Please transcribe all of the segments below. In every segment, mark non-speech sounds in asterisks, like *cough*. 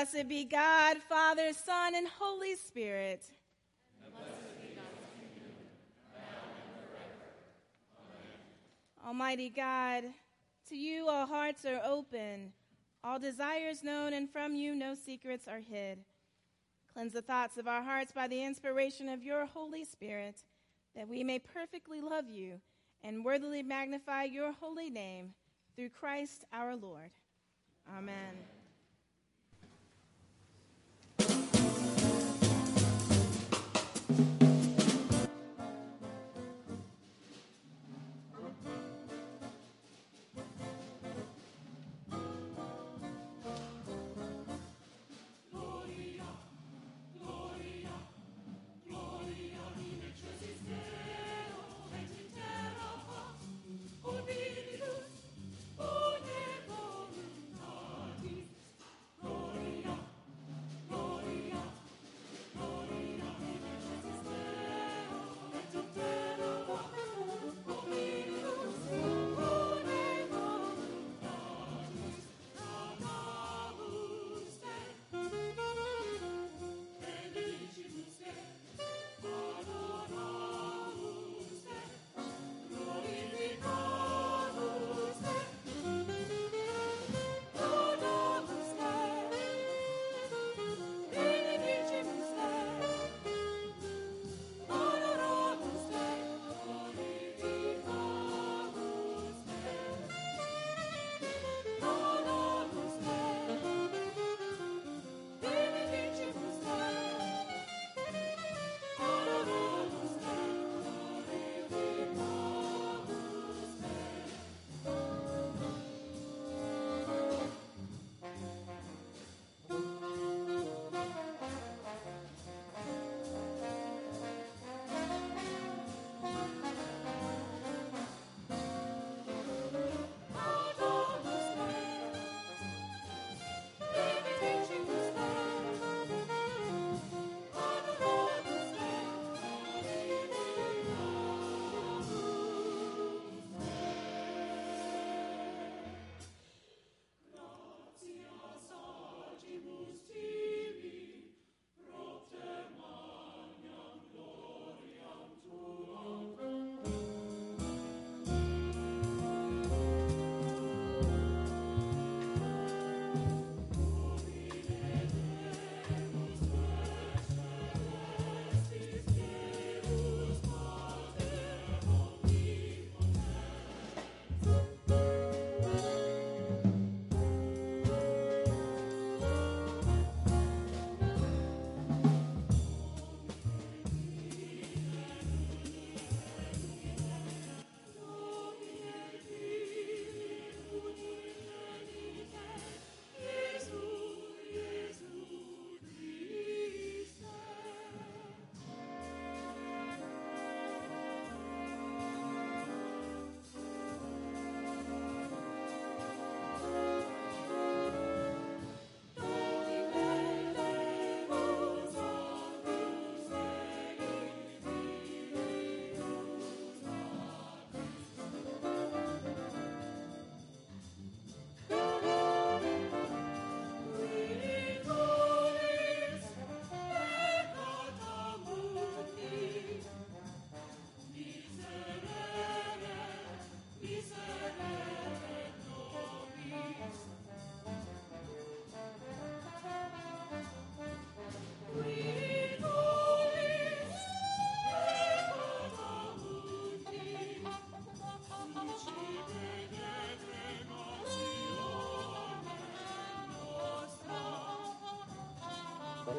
Blessed be God, Father, Son, and Holy Spirit. Almighty God, to you all hearts are open, all desires known, and from you no secrets are hid. Cleanse the thoughts of our hearts by the inspiration of your Holy Spirit, that we may perfectly love you and worthily magnify your holy name through Christ our Lord. Amen. We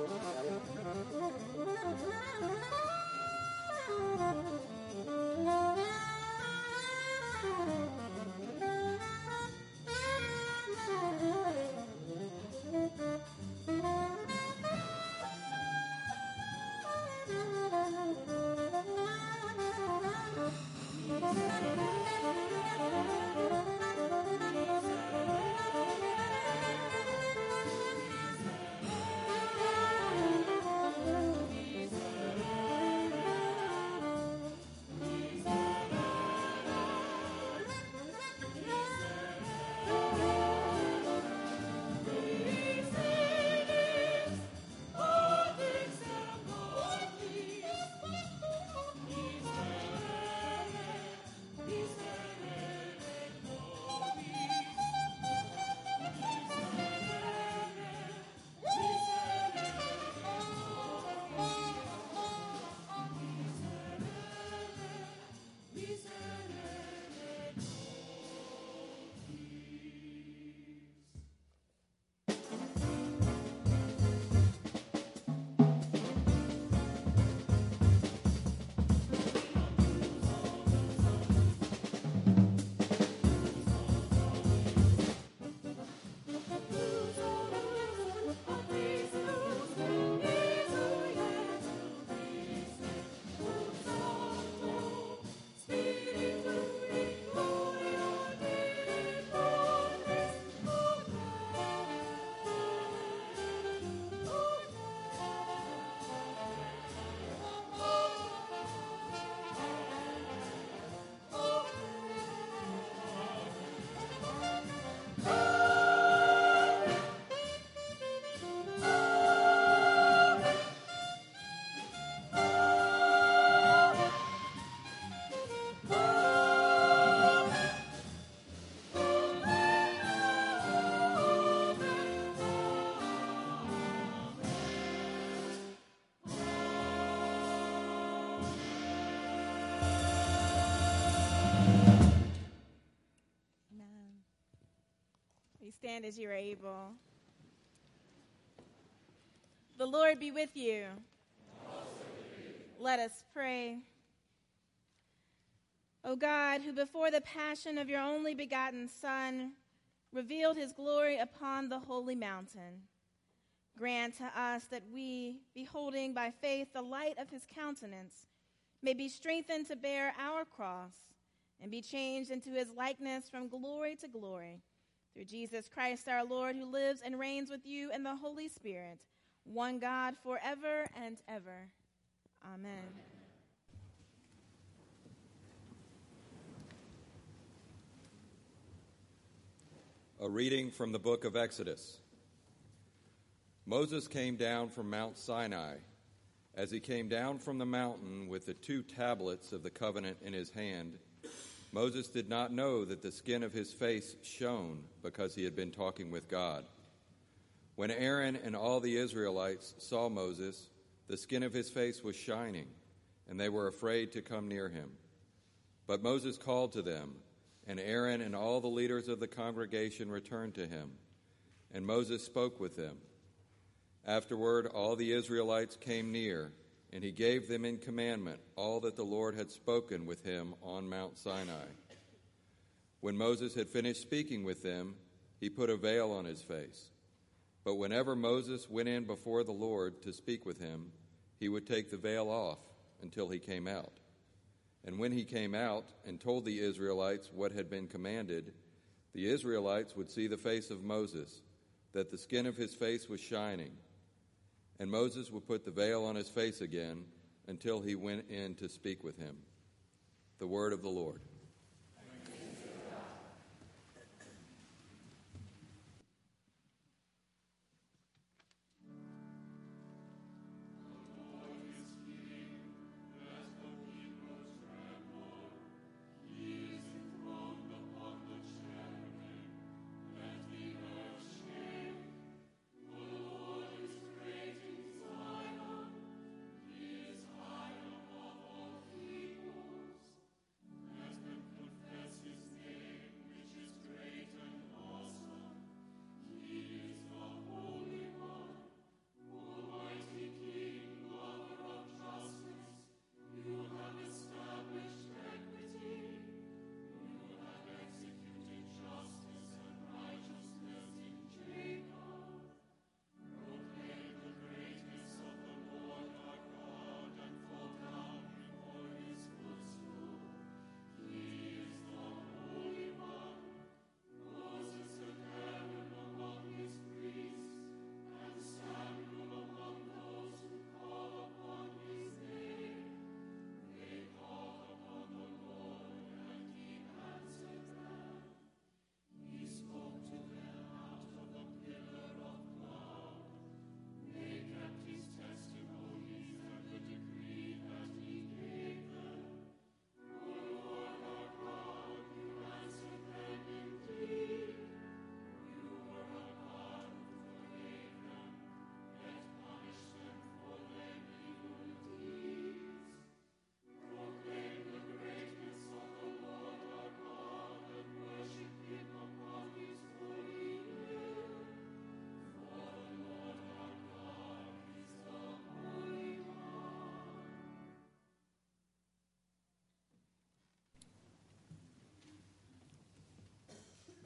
Yeah. As you are able. The Lord be with you. Let us pray. O God, who before the passion of your only begotten Son revealed his glory upon the holy mountain, grant to us that we, beholding by faith the light of his countenance, may be strengthened to bear our cross and be changed into his likeness from glory to glory. Through Jesus Christ our Lord, who lives and reigns with you in the Holy Spirit, one God forever and ever. Amen. A reading from the book of Exodus. Moses came down from Mount Sinai. As he came down from the mountain with the two tablets of the covenant in his hand, Moses did not know that the skin of his face shone because he had been talking with God. When Aaron and all the Israelites saw Moses, the skin of his face was shining, and they were afraid to come near him. But Moses called to them, and Aaron and all the leaders of the congregation returned to him, and Moses spoke with them. Afterward, all the Israelites came near, and he gave them in commandment all that the Lord had spoken with him on Mount Sinai. When Moses had finished speaking with them, he put a veil on his face. But whenever Moses went in before the Lord to speak with him, he would take the veil off until he came out. And when he came out and told the Israelites what had been commanded, the Israelites would see the face of Moses, that the skin of his face was shining. And Moses would put the veil on his face again until he went in to speak with him. The word of the Lord.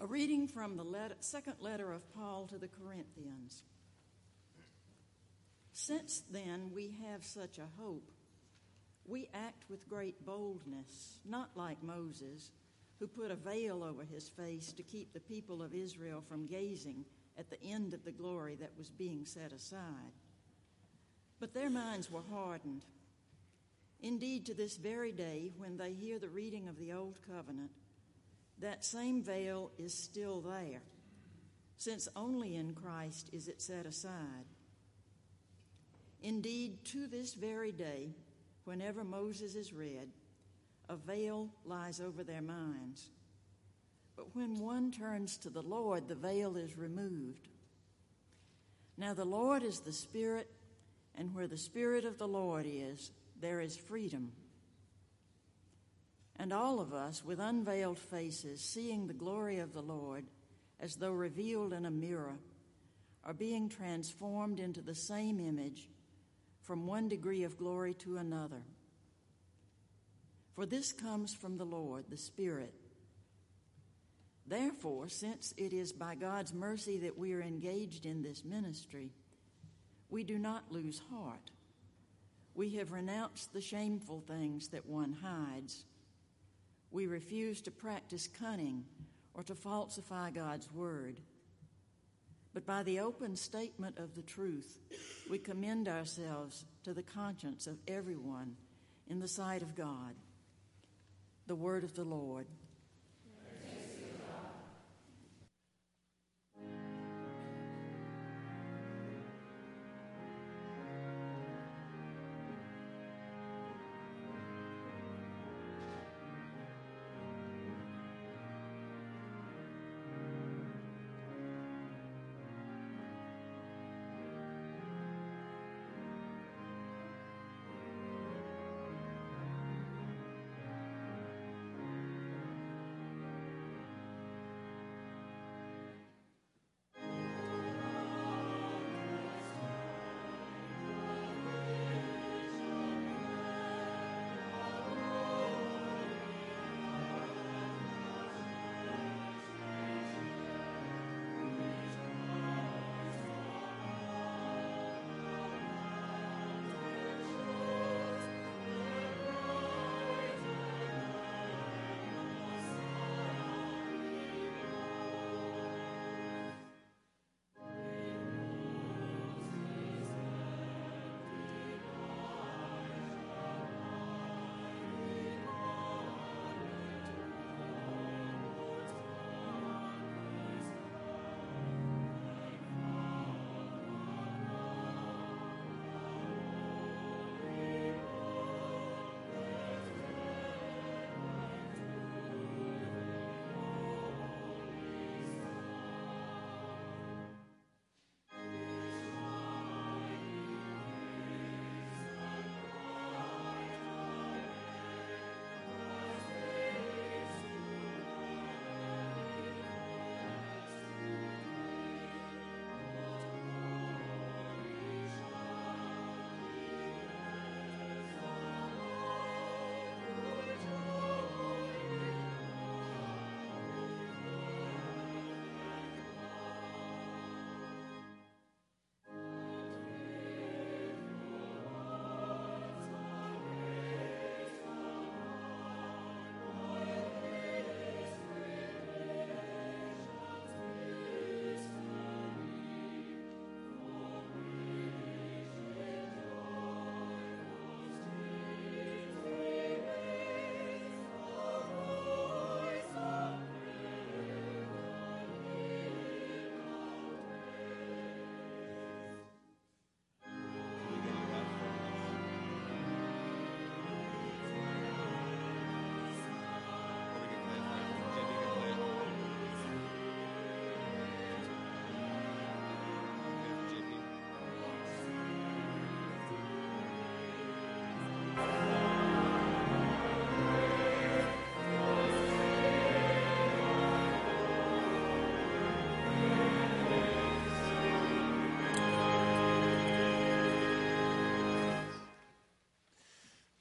A reading from the letter, second letter of Paul to the Corinthians. Since then we have such a hope, we act with great boldness, not like Moses, who put a veil over his face to keep the people of Israel from gazing at the end of the glory that was being set aside. But their minds were hardened. Indeed, to this very day, when they hear the reading of the Old Covenant, that same veil is still there, since only in Christ is it set aside. Indeed, to this very day, whenever Moses is read, a veil lies over their minds. But when one turns to the Lord, the veil is removed. Now, the Lord is the Spirit, and where the Spirit of the Lord is, there is freedom. And all of us, with unveiled faces, seeing the glory of the Lord, as though revealed in a mirror, are being transformed into the same image from one degree of glory to another. For this comes from the Lord, the Spirit. Therefore, since it is by God's mercy that we are engaged in this ministry, we do not lose heart. We have renounced the shameful things that one hides. We refuse to practice cunning or to falsify God's word. But by the open statement of the truth, we commend ourselves to the conscience of everyone in the sight of God. The word of the Lord.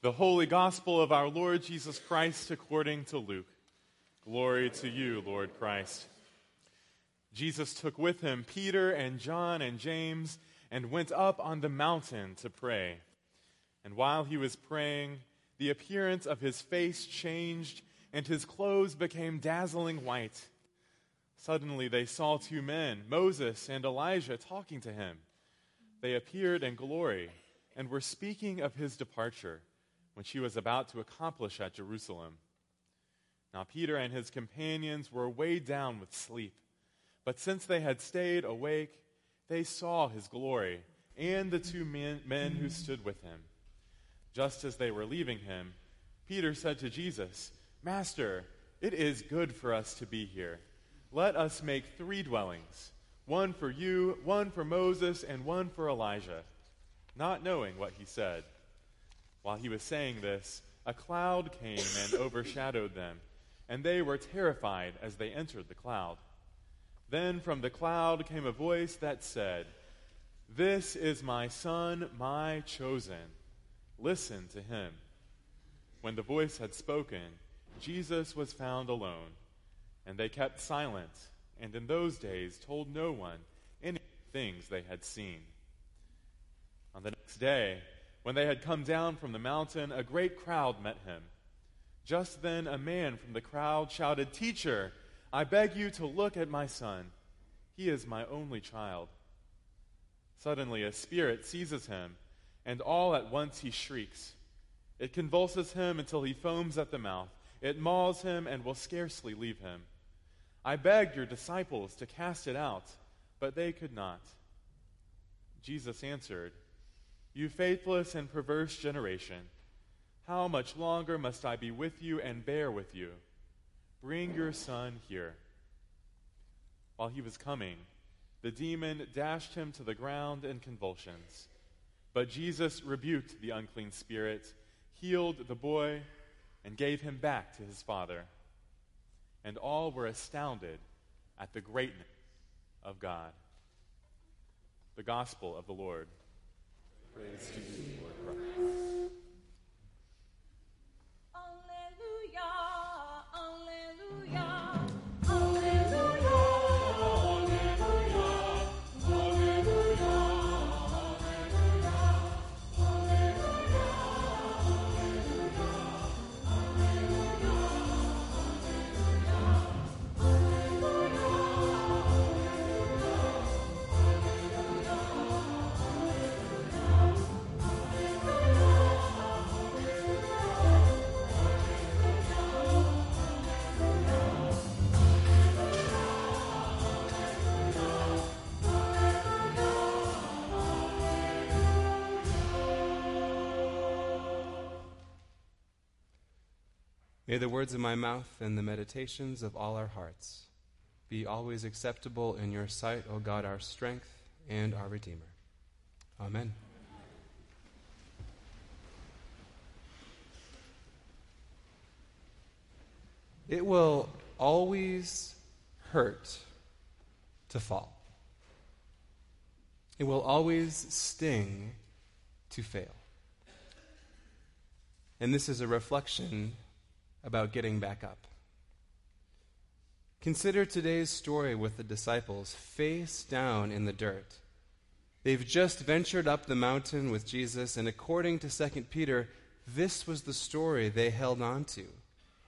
The Holy Gospel of our Lord Jesus Christ according to Luke. Glory to you, Lord Christ. Jesus took with him Peter and John and James and went up on the mountain to pray. And while he was praying, the appearance of his face changed and his clothes became dazzling white. Suddenly they saw two men, Moses and Elijah, talking to him. They appeared in glory and were speaking of his departure when he was about to accomplish at Jerusalem. Now, Peter and his companions were weighed down with sleep, but since they had stayed awake, they saw his glory and the two men, men who stood with him. Just as they were leaving him, Peter said to Jesus, Master, it is good for us to be here. Let us make three dwellings one for you, one for Moses, and one for Elijah, not knowing what he said. While he was saying this, a cloud came and *laughs* overshadowed them, and they were terrified as they entered the cloud. Then from the cloud came a voice that said, This is my Son, my chosen. Listen to him. When the voice had spoken, Jesus was found alone, and they kept silent, and in those days told no one any things they had seen. On the next day, when they had come down from the mountain, a great crowd met him. Just then, a man from the crowd shouted, Teacher, I beg you to look at my son. He is my only child. Suddenly, a spirit seizes him, and all at once he shrieks. It convulses him until he foams at the mouth. It mauls him and will scarcely leave him. I begged your disciples to cast it out, but they could not. Jesus answered, You faithless and perverse generation, how much longer must I be with you and bear with you? Bring your son here. While he was coming, the demon dashed him to the ground in convulsions. But Jesus rebuked the unclean spirit, healed the boy, and gave him back to his father. And all were astounded at the greatness of God. The Gospel of the Lord. Praise to you, Lord Christ. May the words of my mouth and the meditations of all our hearts be always acceptable in your sight, O God, our strength and our Redeemer. Amen. It will always hurt to fall. It will always sting to fail. And this is a reflection about getting back up. Consider today's story with the disciples face down in the dirt. They've just ventured up the mountain with Jesus, and according to 2 Peter, this was the story they held on to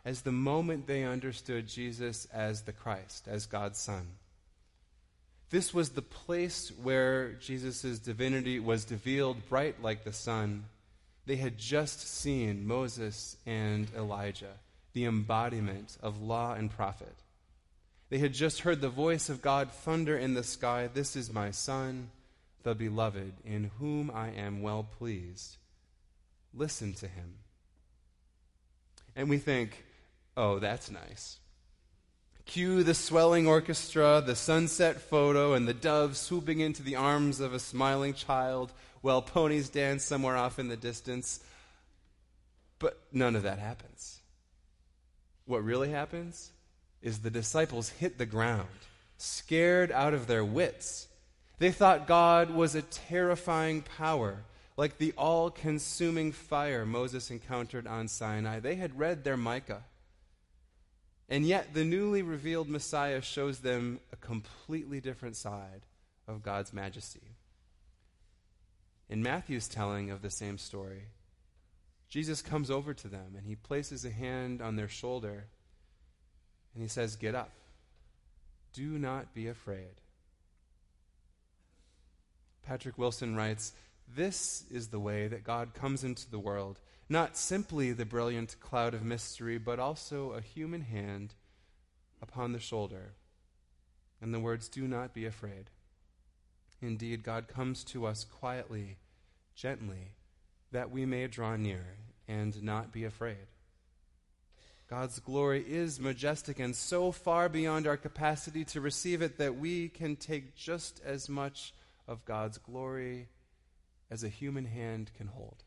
as the moment they understood Jesus as the Christ, as God's Son. This was the place where Jesus' divinity was revealed bright like the sun. They had just seen Moses and Elijah the embodiment of law and prophet. They had just heard the voice of God thunder in the sky This is my Son, the beloved, in whom I am well pleased. Listen to him. And we think, oh, that's nice. Cue the swelling orchestra, the sunset photo, and the dove swooping into the arms of a smiling child while ponies dance somewhere off in the distance. But none of that happens. What really happens is the disciples hit the ground, scared out of their wits. They thought God was a terrifying power, like the all consuming fire Moses encountered on Sinai. They had read their Micah. And yet, the newly revealed Messiah shows them a completely different side of God's majesty. In Matthew's telling of the same story, Jesus comes over to them and he places a hand on their shoulder and he says, Get up. Do not be afraid. Patrick Wilson writes, This is the way that God comes into the world. Not simply the brilliant cloud of mystery, but also a human hand upon the shoulder. And the words, Do not be afraid. Indeed, God comes to us quietly, gently, that we may draw near and not be afraid. God's glory is majestic and so far beyond our capacity to receive it that we can take just as much of God's glory as a human hand can hold.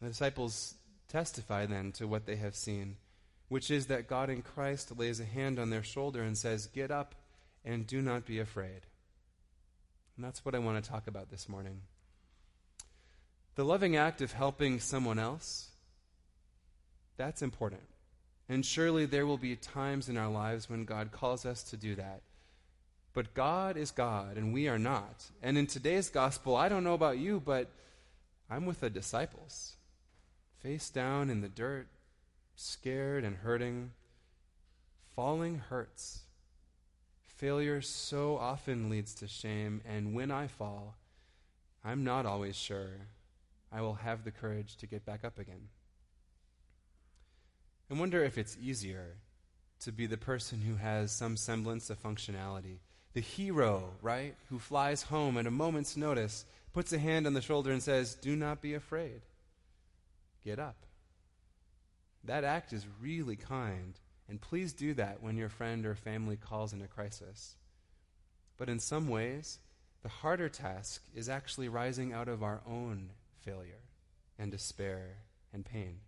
The disciples testify then to what they have seen. which is that God in Christ lays a hand on their shoulder and says, Get up and do not be afraid. And that's what I want to talk about this morning. The loving act of helping someone else, that's important. And surely there will be times in our lives when God calls us to do that. But God is God, and we are not. And in today's gospel, I don't know about you, but I'm with the disciples, face down in the dirt, scared and hurting. Falling hurts. Failure so often leads to shame, and when I fall, I'm not always sure I will have the courage to get back up again. I wonder if it's easier to be the person who has some semblance of functionality, the hero, right, who flies home at a moment's notice puts a hand on the shoulder and says, Do not be afraid. Get up. That act is really kind, and please do that when your friend or family calls in a crisis. But in some ways, the harder task is actually rising out of our own failure and despair and pain.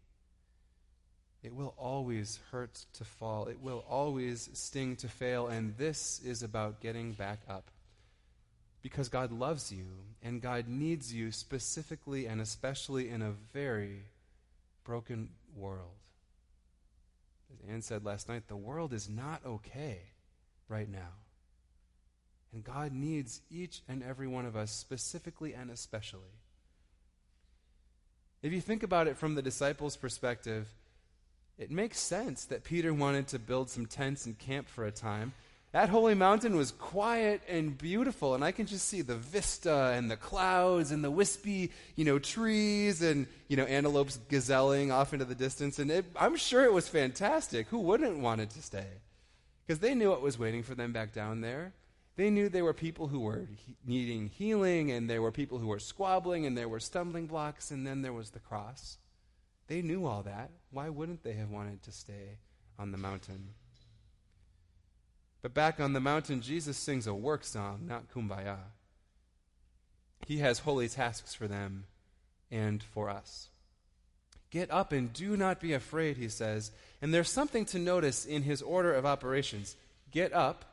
It will always hurt to fall. It will always sting to fail. And this is about getting back up because God loves you and God needs you specifically and especially in a very broken world. As Anne said last night, the world is not okay right now. And God needs each and every one of us specifically and especially. If you think about it from the disciples' perspective, it makes sense that Peter wanted to build some tents and camp for a time that holy mountain was quiet and beautiful, and I can just see the vista and the clouds and the wispy, you know, trees and, you know, antelopes gazelling off into the distance. And it, I'm sure it was fantastic. Who wouldn't want it to stay? Because they knew what was waiting for them back down there. They knew there were people who were he- needing healing, and there were people who were squabbling, and there were stumbling blocks, and then there was the cross. They knew all that. Why wouldn't they have wanted to stay on the mountain? But back on the mountain, Jesus sings a work song, not kumbaya. He has holy tasks for them and for us. Get up and do not be afraid, he says. And there's something to notice in his order of operations. Get up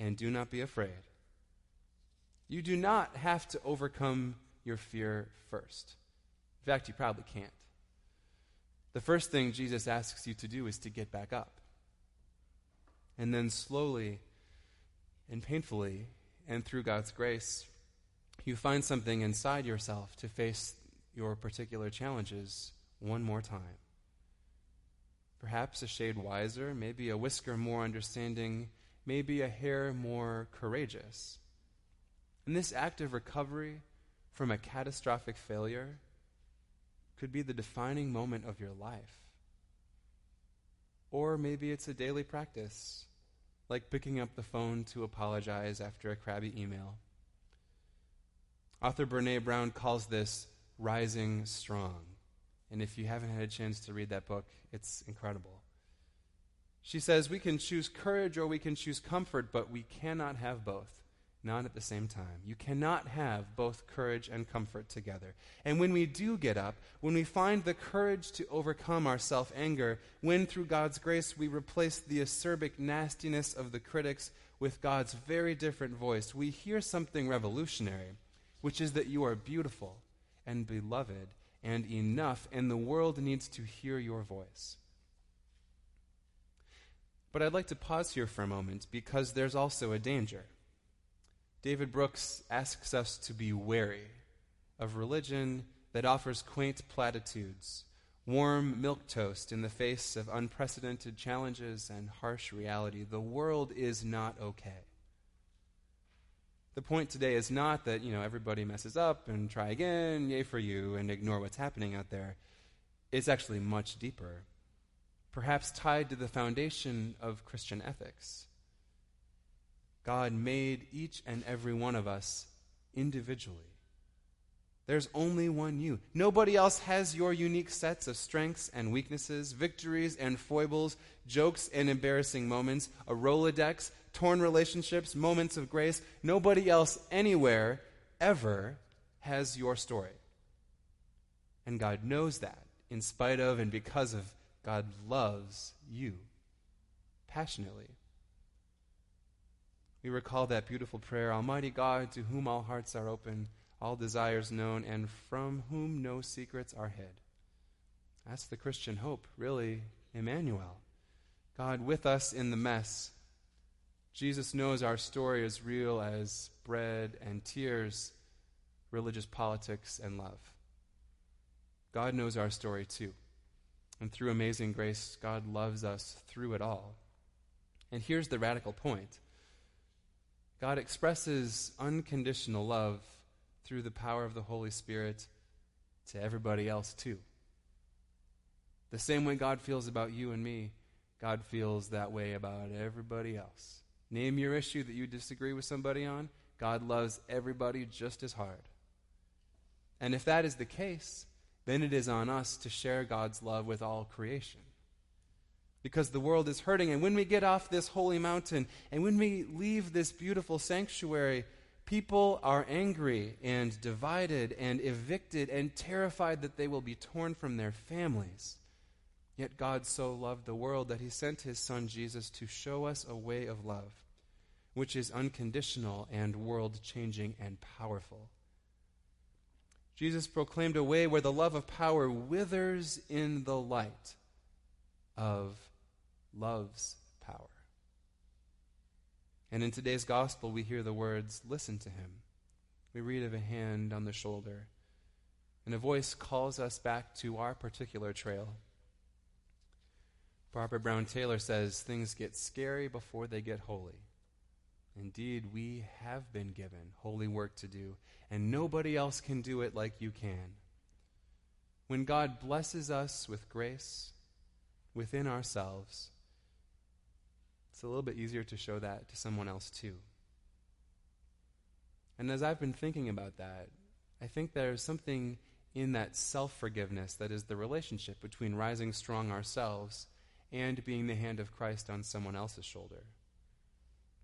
and do not be afraid. You do not have to overcome your fear first. In fact, you probably can't. The first thing Jesus asks you to do is to get back up. And then slowly and painfully, and through God's grace, you find something inside yourself to face your particular challenges one more time. Perhaps a shade wiser, maybe a whisker more understanding, maybe a hair more courageous. And this act of recovery from a catastrophic failure could be the defining moment of your life. Or maybe it's a daily practice like picking up the phone to apologize after a crabby email. Author Brene Brown calls this rising strong. And if you haven't had a chance to read that book, it's incredible. She says we can choose courage or we can choose comfort, but we cannot have both not at the same time. You cannot have both courage and comfort together. And when we do get up, when we find the courage to overcome our self anger, when through God's grace we replace the acerbic nastiness of the critics with God's very different voice, we hear something revolutionary, which is that you are beautiful and beloved and enough, and the world needs to hear your voice. But I'd like to pause here for a moment because there's also a danger. David Brooks asks us to be wary of religion that offers quaint platitudes, warm milk toast in the face of unprecedented challenges and harsh reality. The world is not okay. The point today is not that, you know, everybody messes up and try again, yay for you, and ignore what's happening out there. It's actually much deeper, perhaps tied to the foundation of Christian ethics God made each and every one of us individually. There's only one you. Nobody else has your unique sets of strengths and weaknesses, victories and foibles, jokes and embarrassing moments, a Rolodex, torn relationships, moments of grace. Nobody else anywhere ever has your story. And God knows that in spite of and because of God loves you passionately. We recall that beautiful prayer Almighty God, to whom all hearts are open, all desires known, and from whom no secrets are hid. That's the Christian hope, really, Emmanuel. God with us in the mess. Jesus knows our story is real as bread and tears, religious politics and love. God knows our story too. And through amazing grace, God loves us through it all. And here's the radical point God expresses unconditional love through the power of the Holy Spirit to everybody else too. The same way God feels about you and me, God feels that way about everybody else. Name your issue that you disagree with somebody on, God loves everybody just as hard. And if that is the case, then it is on us to share God's love with all creation. Because the world is hurting, and when we get off this holy mountain, and when we leave this beautiful sanctuary, people are angry and divided and evicted and terrified that they will be torn from their families. Yet God so loved the world that he sent his son Jesus to show us a way of love, which is unconditional and world changing and powerful. Jesus proclaimed a way where the love of power withers in the light of love's power. And in today's gospel, we hear the words, Listen to him. We read of a hand on the shoulder, and a voice calls us back to our particular trail. Barbara Brown Taylor says things get scary before they get holy. Indeed, we have been given holy work to do, and nobody else can do it like you can. When God blesses us with grace within ourselves, it's a little bit easier to show that to someone else too. And as I've been thinking about that, I think there's something in that self forgiveness that is the relationship between rising strong ourselves and being the hand of Christ on someone else's shoulder.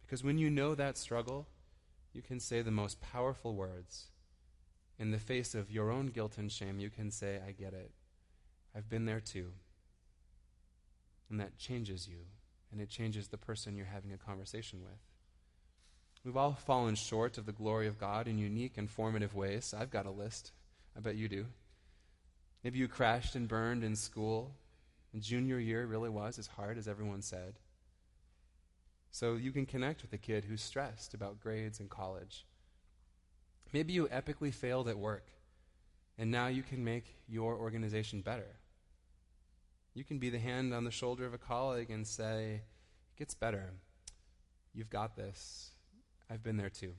Because when you know that struggle, you can say the most powerful words. In the face of your own guilt and shame, you can say, I get it. I've been there too. And that changes you, and it changes the person you're having a conversation with. We've all fallen short of the glory of God in unique and formative ways. I've got a list. I bet you do. Maybe you crashed and burned in school. And junior year really was as hard as everyone said. So you can connect with a kid who's stressed about grades in college. Maybe you epically failed at work, and now you can make your organization better. You can be the hand on the shoulder of a colleague and say, It gets better. You've got this. I've been there too.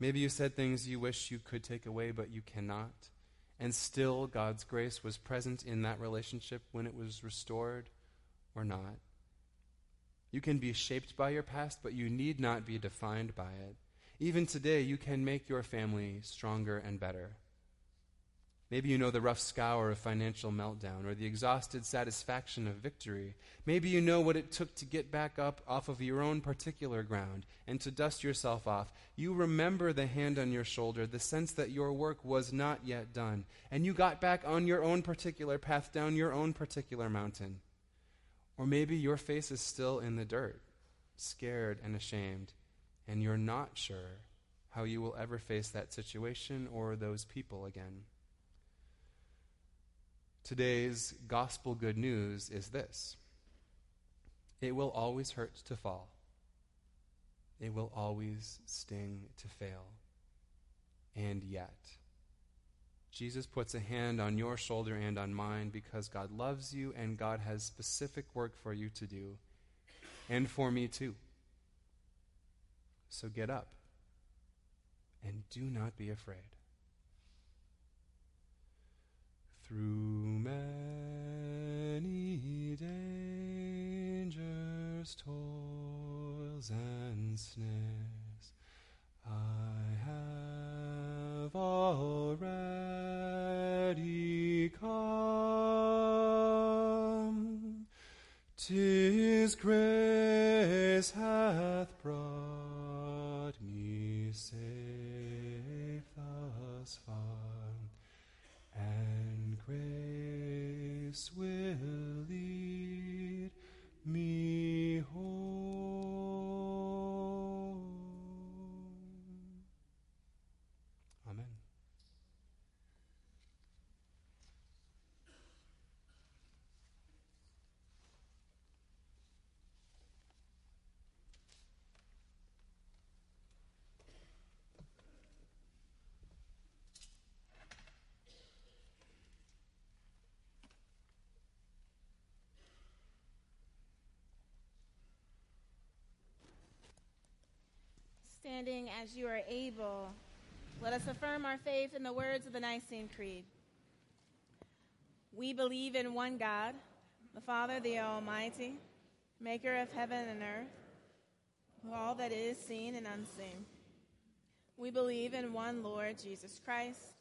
Maybe you said things you wish you could take away, but you cannot. And still, God's grace was present in that relationship when it was restored or not. You can be shaped by your past, but you need not be defined by it. Even today, you can make your family stronger and better. Maybe you know the rough scour of financial meltdown or the exhausted satisfaction of victory. Maybe you know what it took to get back up off of your own particular ground and to dust yourself off. You remember the hand on your shoulder, the sense that your work was not yet done, and you got back on your own particular path down your own particular mountain. Or maybe your face is still in the dirt, scared and ashamed, and you're not sure how you will ever face that situation or those people again. Today's gospel good news is this it will always hurt to fall, it will always sting to fail. And yet, Jesus puts a hand on your shoulder and on mine because God loves you and God has specific work for you to do, and for me too. So get up and do not be afraid. Through many dangers, toils, and snares, I have already come. Tis grace hath brought me safe thus far, and grace will lead me home. Amen. Standing as you are able, let us affirm our faith in the words of the Nicene Creed. We believe in one God, the Father, the Almighty, maker of heaven and earth, all that is seen and unseen. We believe in one Lord Jesus Christ.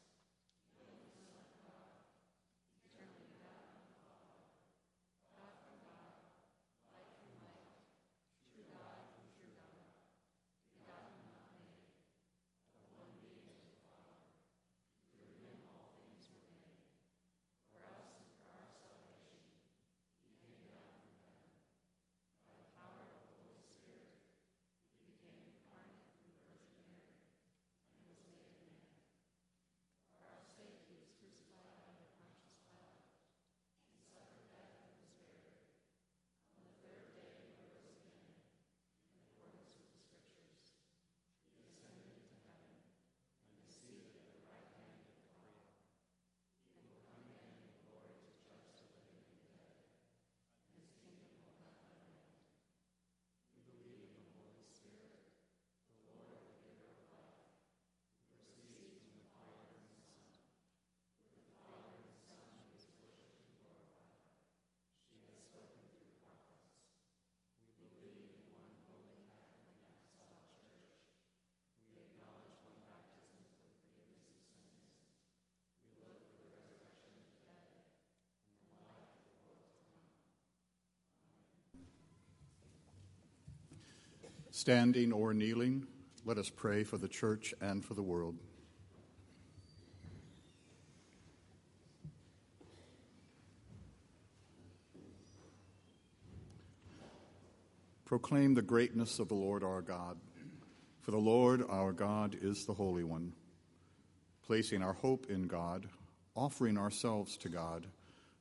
Standing or kneeling, let us pray for the church and for the world. Proclaim the greatness of the Lord our God. For the Lord our God is the Holy One. Placing our hope in God, offering ourselves to God,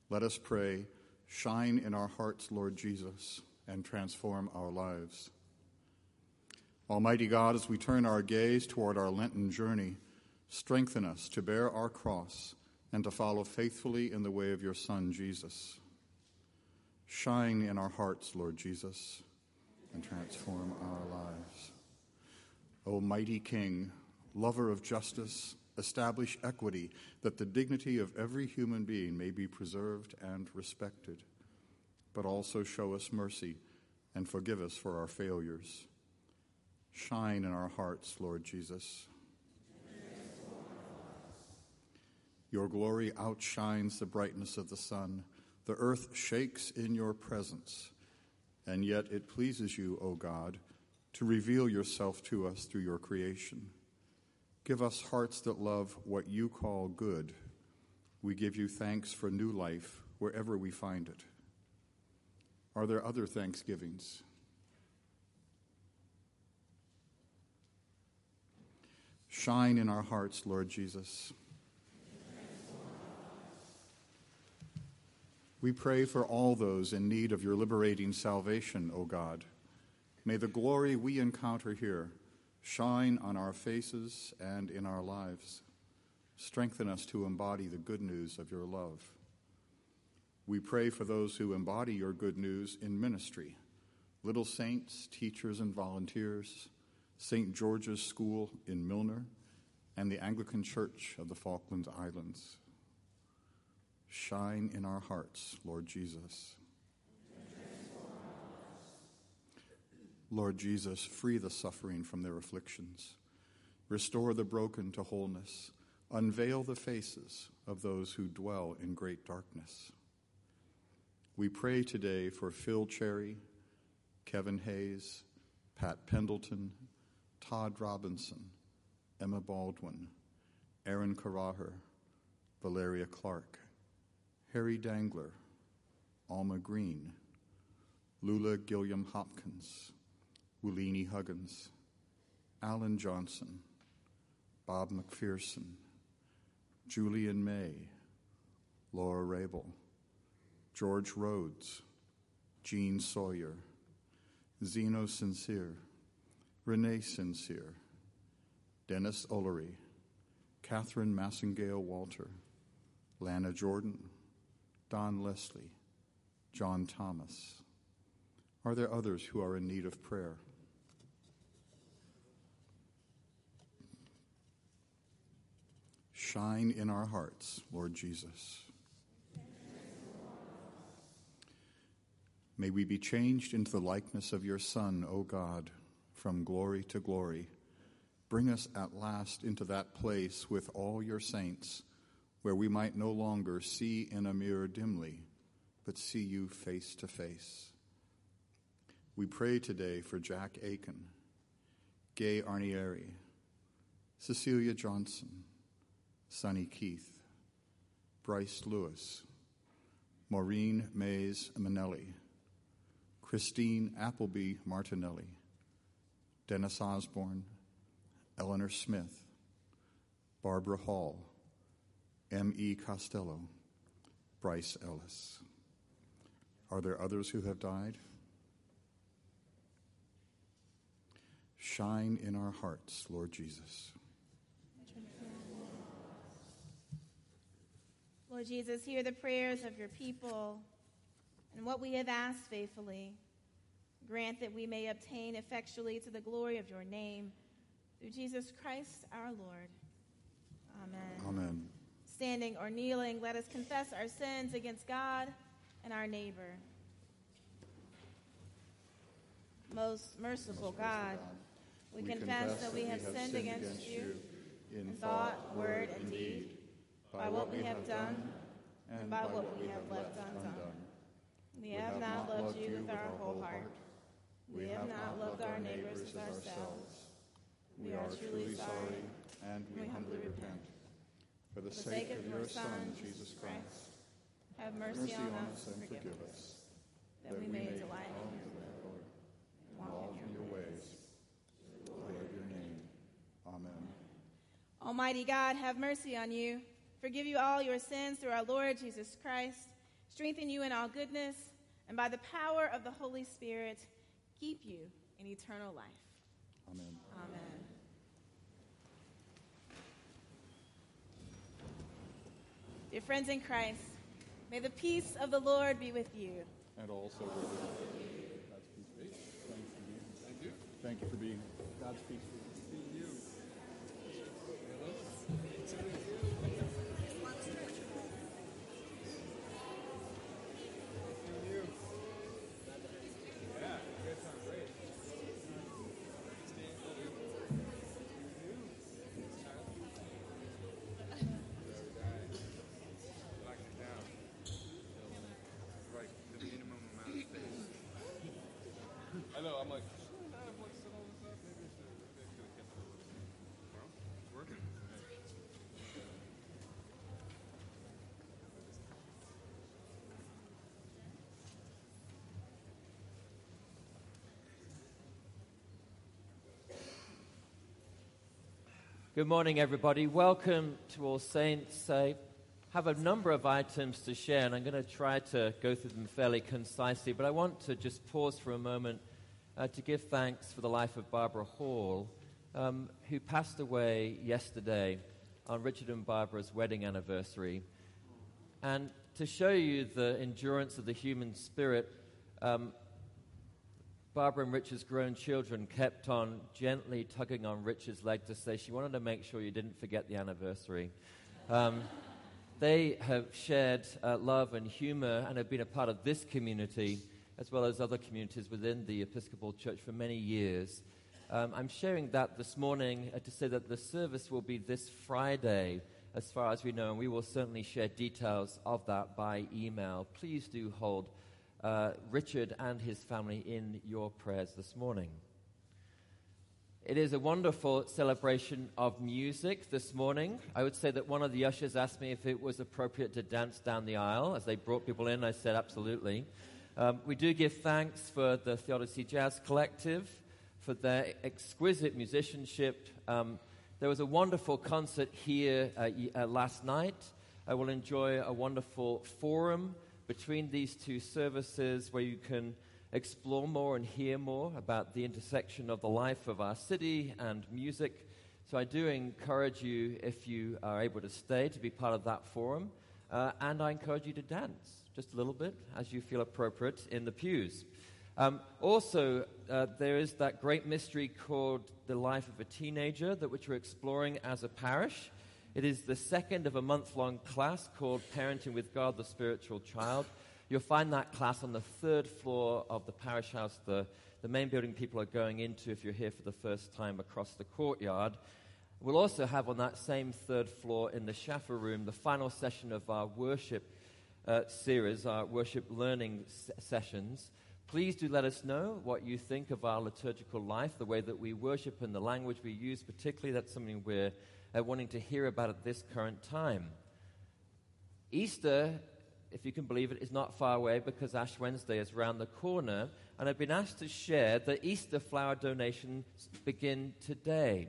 let us pray, shine in our hearts, Lord Jesus, and transform our lives. Almighty God, as we turn our gaze toward our Lenten journey, strengthen us to bear our cross and to follow faithfully in the way of your Son, Jesus. Shine in our hearts, Lord Jesus, and transform our lives. O mighty King, lover of justice, establish equity that the dignity of every human being may be preserved and respected, but also show us mercy and forgive us for our failures. Shine in our hearts, Lord Jesus. Your glory outshines the brightness of the sun. The earth shakes in your presence, and yet it pleases you, O God, to reveal yourself to us through your creation. Give us hearts that love what you call good. We give you thanks for new life wherever we find it. Are there other thanksgivings? Shine in our hearts, Lord Jesus. We pray for all those in need of your liberating salvation, O God. May the glory we encounter here shine on our faces and in our lives. Strengthen us to embody the good news of your love. We pray for those who embody your good news in ministry little saints, teachers, and volunteers St. George's School in Milner, and the Anglican Church of the Falkland Islands. Shine in our hearts, Lord Jesus. Lord Jesus, free the suffering from their afflictions. Restore the broken to wholeness. Unveil the faces of those who dwell in great darkness. We pray today for Phil Cherry, Kevin Hayes, Pat Pendleton, Todd Robinson, Emma Baldwin, Aaron Karaher, Valeria Clark, Harry Dangler, Alma Green, Lula Gilliam Hopkins, Willini Huggins, Alan Johnson, Bob McPherson, Julian May, Laura Rabel, George Rhodes, Jean Sawyer, Zeno Sincere, Renee Sincere, Dennis Ullery, Catherine Massingale Walter, Lana Jordan, Don Leslie, John Thomas. Are there others who are in need of prayer? Shine in our hearts, Lord Jesus. May we be changed into the likeness of your Son, O God, from glory to glory. Bring us at last into that place with all your saints, where we might no longer see in a mirror dimly, but see you face to face. We pray today for Jack Aiken, Gay Arnieri, Cecilia Johnson, Sonny Keith, Bryce Lewis, Maureen Mays Manelli, Christine Appleby Martinelli, Dennis Osborne, Eleanor Smith, Barbara Hall, M. E. Costello, Bryce Ellis. Are there others who have died? Shine in our hearts, Lord Jesus. Lord Jesus, hear the prayers of your people and what we have asked faithfully. Grant that we may obtain effectually to the glory of your name through Jesus Christ our Lord. Amen. Amen. Standing or kneeling, let us confess our sins against God and our neighbor. Most merciful God, we, confess, that we have sinned against you in thought, word, and deed, by what we have done and by what we have left undone. We have not loved you with our whole heart. We have not loved our neighbors as ourselves. We are truly sorry, and we humbly repent. For the sake of your Son, Jesus Christ, Have mercy on us and forgive us, that we may delight in your will and walk in your ways. Glory of your name. Amen. Almighty God, have mercy on you. Forgive you all your sins through our Lord Jesus Christ. Strengthen you in all goodness, and by the power of the Holy Spirit, keep you in eternal life. Amen. Amen. Dear friends in Christ, may the peace of the Lord be with you. And also with you. God's peace be. Thanks for being Thank you. Thank you for being God's peace be. you. Good morning, everybody. Welcome to All Saints. I have a number of items to share, and I'm going to try to go through them fairly concisely. But I want to just pause for a moment uh, to give thanks for the life of Barbara Hall, um, who passed away yesterday on Richard and Barbara's wedding anniversary. And to show you the endurance of the human spirit, um, Barbara and Richard's grown children kept on gently tugging on Richard's leg to say she wanted to make sure you didn't forget the anniversary. Um, they have shared uh, love and humor and have been a part of this community as well as other communities within the Episcopal Church for many years. Um, I'm sharing that this morning uh, to say that the service will be this Friday, as far as we know, and we will certainly share details of that by email. Please do hold uh, Richard and his family in your prayers this morning. It is a wonderful celebration of music this morning. I would say that one of the ushers asked me if it was appropriate to dance down the aisle as they brought people in. I said absolutely. Um, we do give thanks for the Theodicy Jazz Collective for their exquisite musicianship. Um, there was a wonderful concert here uh, uh, last night. I will enjoy a wonderful forum between these two services where you can explore more and hear more about the intersection of the life of our city and music. So I do encourage you, if you are able to stay, to be part of that forum. Uh, and I encourage you to dance just a little bit as you feel appropriate in the pews. Um, also, uh, there is that great mystery called the life of a teenager that which we're exploring as a parish. It is the second of a month-long class called Parenting with God, the Spiritual Child. You'll find that class on the third floor of the parish house, the, the main building people are going into if you're here for the first time across the courtyard. We'll also have on that same third floor in the Shaffer room the final session of our worship uh, series, our worship learning s- sessions. Please do let us know what you think of our liturgical life, the way that we worship and the language we use, particularly. That's something we're uh, wanting to hear about at this current time. Easter, if you can believe it, is not far away because Ash Wednesday is round the corner. And I've been asked to share that Easter flower donations begin today.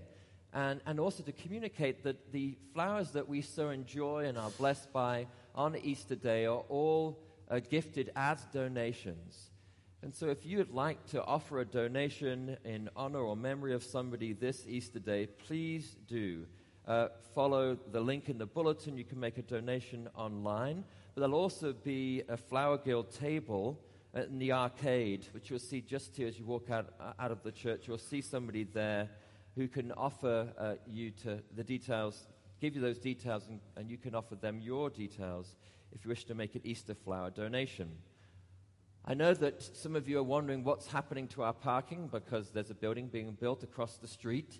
And, and also to communicate that the flowers that we so enjoy and are blessed by on Easter Day are all uh, gifted as donations. And so, if you would like to offer a donation in honor or memory of somebody this Easter Day, please do. Uh, follow the link in the bulletin. You can make a donation online. But there'll also be a Flower Guild table in the arcade, which you'll see just here as you walk out, uh, out of the church. You'll see somebody there who can offer uh, you to the details, give you those details, and, and you can offer them your details if you wish to make an Easter flower donation. I know that some of you are wondering what's happening to our parking because there's a building being built across the street.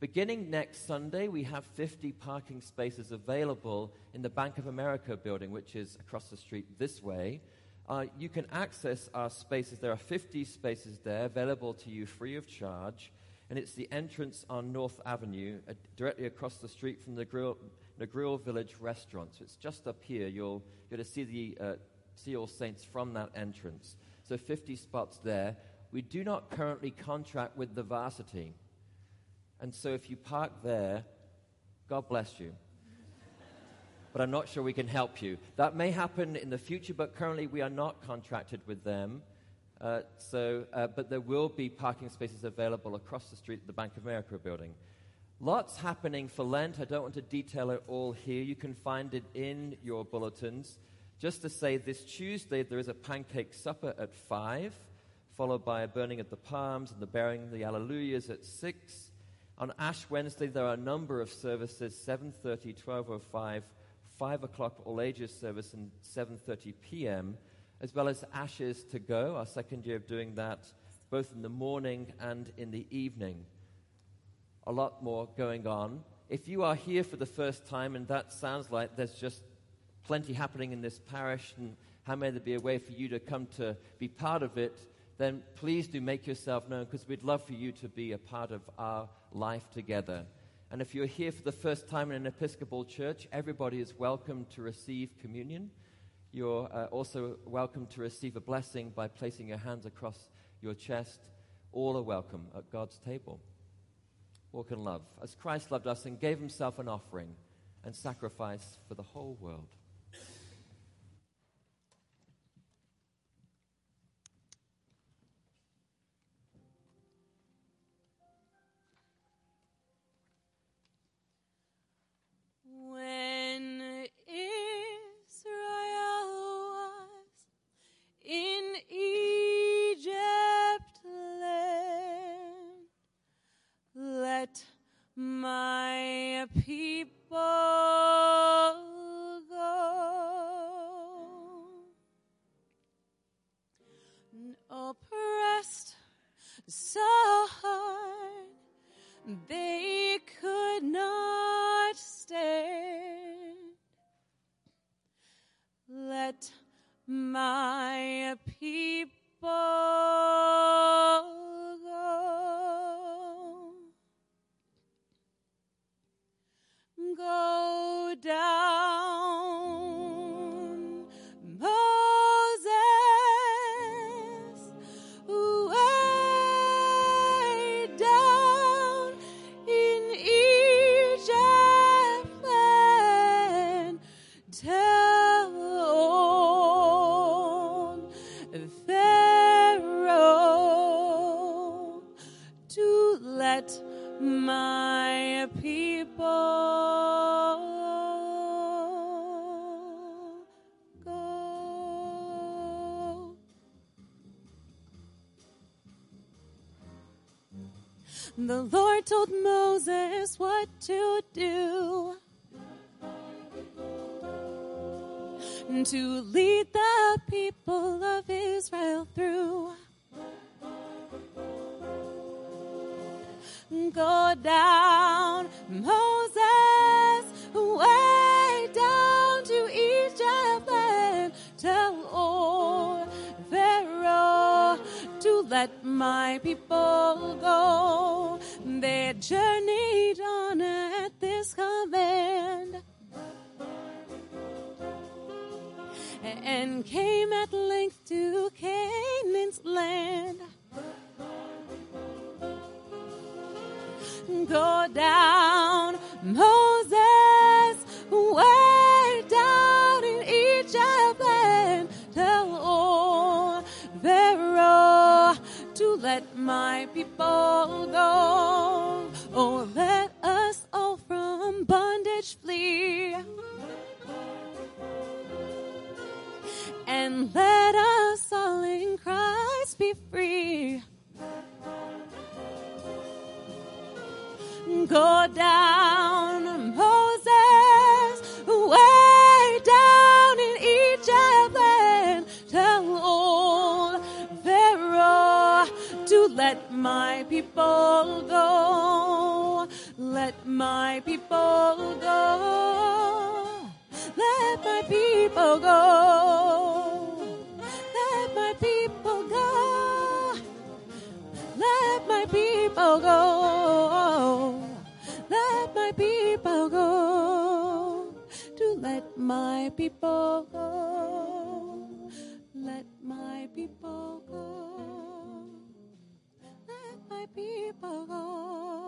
Beginning next Sunday, we have 50 parking spaces available in the Bank of America building, which is across the street this way. Uh, you can access our spaces. There are 50 spaces there available to you free of charge. And it's the entrance on North Avenue, uh, directly across the street from the Grill, Village restaurant. So it's just up here. You'll, you'll to see the uh, see All Saints from that entrance. So 50 spots there. We do not currently contract with the varsity. And so if you park there, God bless you. but I'm not sure we can help you. That may happen in the future, but currently we are not contracted with them. Uh, so, uh, but there will be parking spaces available across the street at the Bank of America building. Lots happening for Lent. I don't want to detail it all here. You can find it in your bulletins. Just to say, this Tuesday there is a pancake supper at 5, followed by a burning of the palms and the burying of the alleluias at 6. On Ash Wednesday there are a number of services, 7.30, 12.05, 5 o'clock all ages service and 7.30 p.m., as well as Ashes to Go, our second year of doing that, both in the morning and in the evening. A lot more going on. If you are here for the first time and that sounds like there's just plenty happening in this parish and how may there be a way for you to come to be part of it, then please do make yourself known because we'd love for you to be a part of our life together. And if you're here for the first time in an Episcopal church, everybody is welcome to receive communion. You're uh, also welcome to receive a blessing by placing your hands across your chest. All are welcome at God's table. Walk in love, as Christ loved us and gave himself an offering and sacrifice for the whole world. Oppressed so hard. they down, Moses, way down to Egypt and tell old Pharaoh to let my people go. Their journeyed people go. Let my people go. Let my people go. Let my people go. Let my people go. Let my people go. To let my people go. Let my people go. People.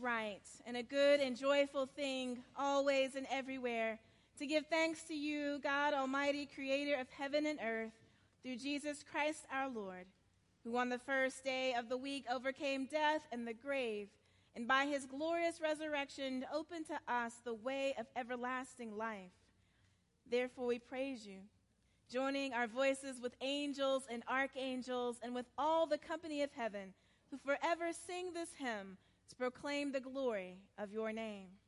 Right and a good and joyful thing, always and everywhere, to give thanks to you, God Almighty, creator of heaven and earth, through Jesus Christ our Lord, who on the first day of the week overcame death and the grave, and by his glorious resurrection opened to us the way of everlasting life. Therefore, we praise you, joining our voices with angels and archangels and with all the company of heaven who forever sing this hymn to proclaim the glory of your name.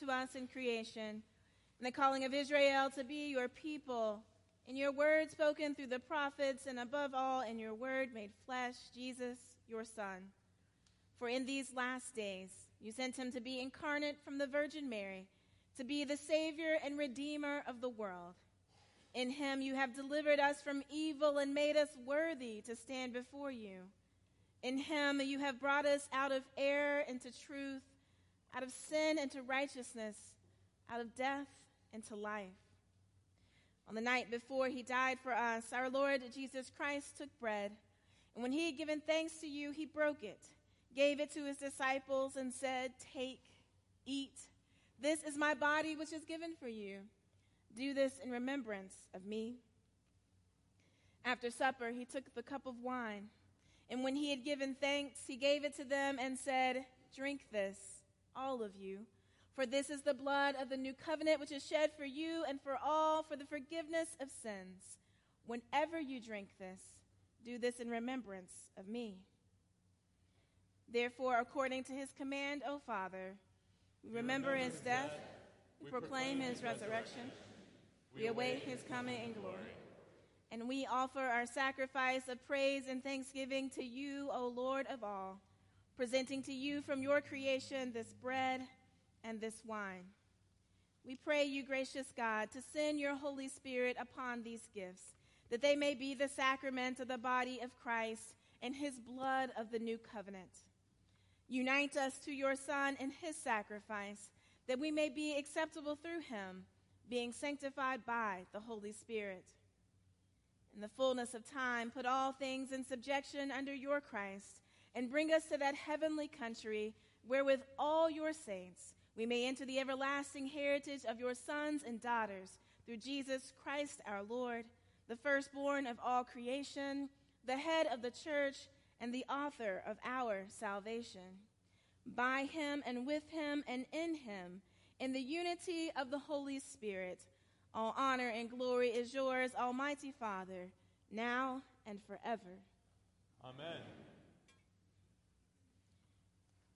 To us in creation, and the calling of Israel to be your people, in your word spoken through the prophets, and above all, in your word made flesh, Jesus, your Son. For in these last days you sent him to be incarnate from the Virgin Mary, to be the Savior and Redeemer of the world. In him you have delivered us from evil and made us worthy to stand before you. In him you have brought us out of error into truth, out of sin into righteousness, out of death into life. On the night before he died for us, our Lord Jesus Christ took bread, and when he had given thanks to you, he broke it, gave it to his disciples, and said, Take, eat. This is my body, which is given for you. Do this in remembrance of me. After supper, he took the cup of wine, and when he had given thanks, he gave it to them and said, Drink this, all of you. For this is the blood of the new covenant, which is shed for you and for all for the forgiveness of sins. Whenever you drink this, do this in remembrance of me. Therefore, according to his command, O Father, we remember his death, we proclaim his resurrection, we await his coming in glory. And we offer our sacrifice of praise and thanksgiving to you, O Lord of all, presenting to you from your creation this bread and this wine. We pray you, gracious God, to send your Holy Spirit upon these gifts, that they may be the sacrament of the body of Christ and his blood of the new covenant. Unite us to your Son and his sacrifice, that we may be acceptable through him, being sanctified by the Holy Spirit. In the fullness of time, put all things in subjection under your Christ, and bring us to that heavenly country where, with all your saints, we may enter the everlasting heritage of your sons and daughters through Jesus Christ our Lord, the firstborn of all creation, the head of the church, and the author of our salvation. By him and with him and in him, in the unity of the Holy Spirit, all honor and glory is yours, Almighty Father, now and forever. Amen.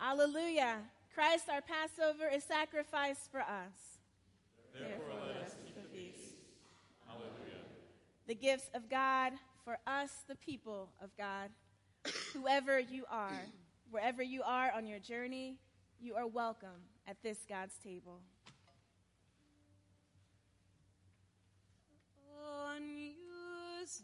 Alleluia. Christ our Passover is sacrificed for us. Therefore, let us keep the feast. Hallelujah. The gifts of God for us, the people of God. Whoever you are, wherever you are on your journey, you are welcome at this God's table. On You's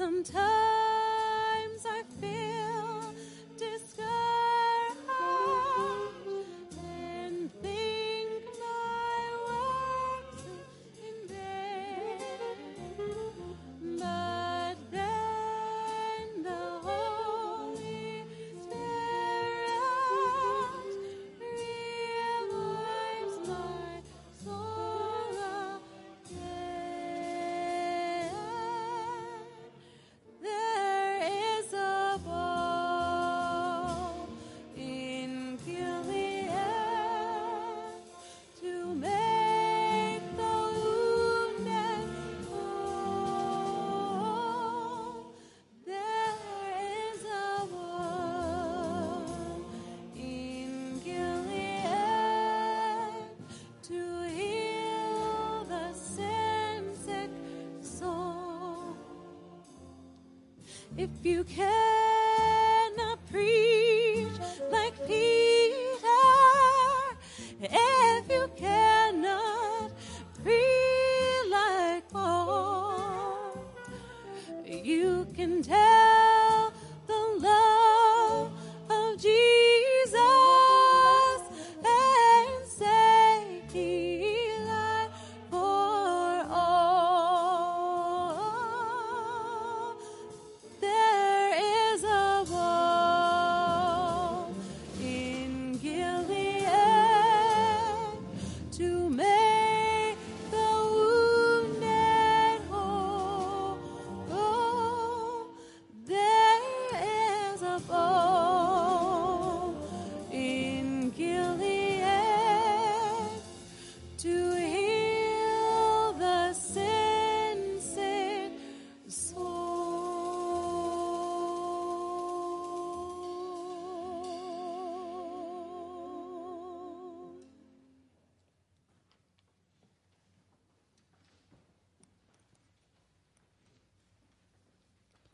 Sometimes If you cannot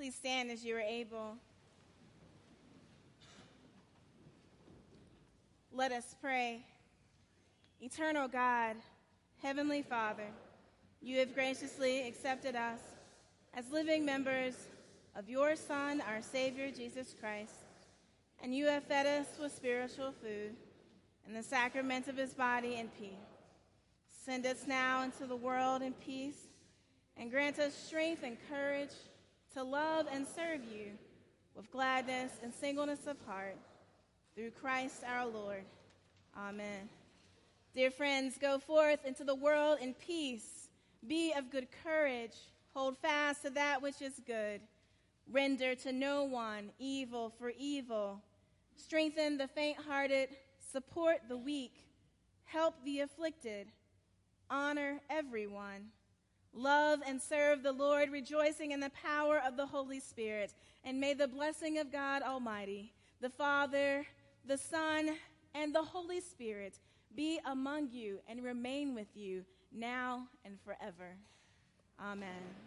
Please stand as you are able. Let us pray. Eternal God, Heavenly Father, you have graciously accepted us as living members of your Son, our Savior, Jesus Christ, and you have fed us with spiritual food and the sacrament of his body and peace. Send us now into the world in peace and grant us strength and courage to love and serve you with gladness and singleness of heart through Christ our Lord. Amen. Dear friends, go forth into the world in peace. Be of good courage. Hold fast to that which is good. Render to no one evil for evil. Strengthen the faint hearted. Support the weak. Help the afflicted. Honor everyone. Love and serve the Lord, rejoicing in the power of the Holy Spirit. And may the blessing of God Almighty, the Father, the Son, and the Holy Spirit be among you and remain with you now and forever. Amen.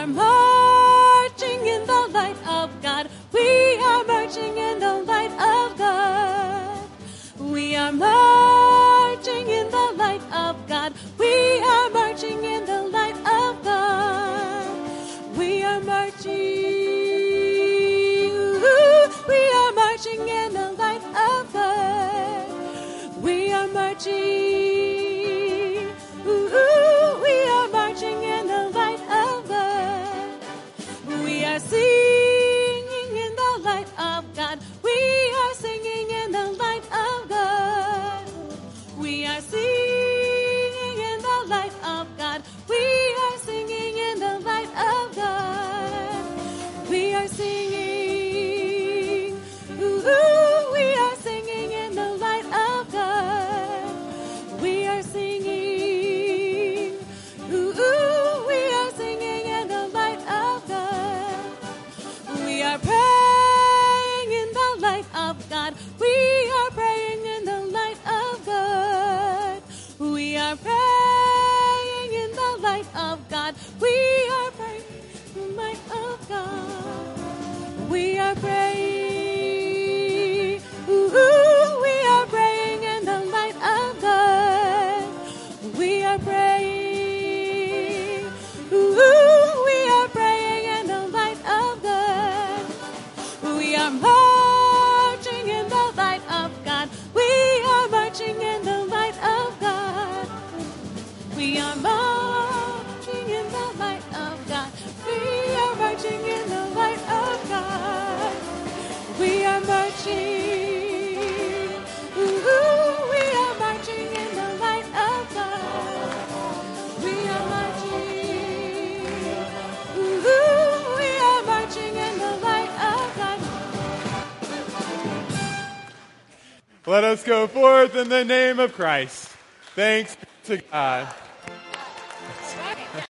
We us go forth in the name of Christ. Thanks to God.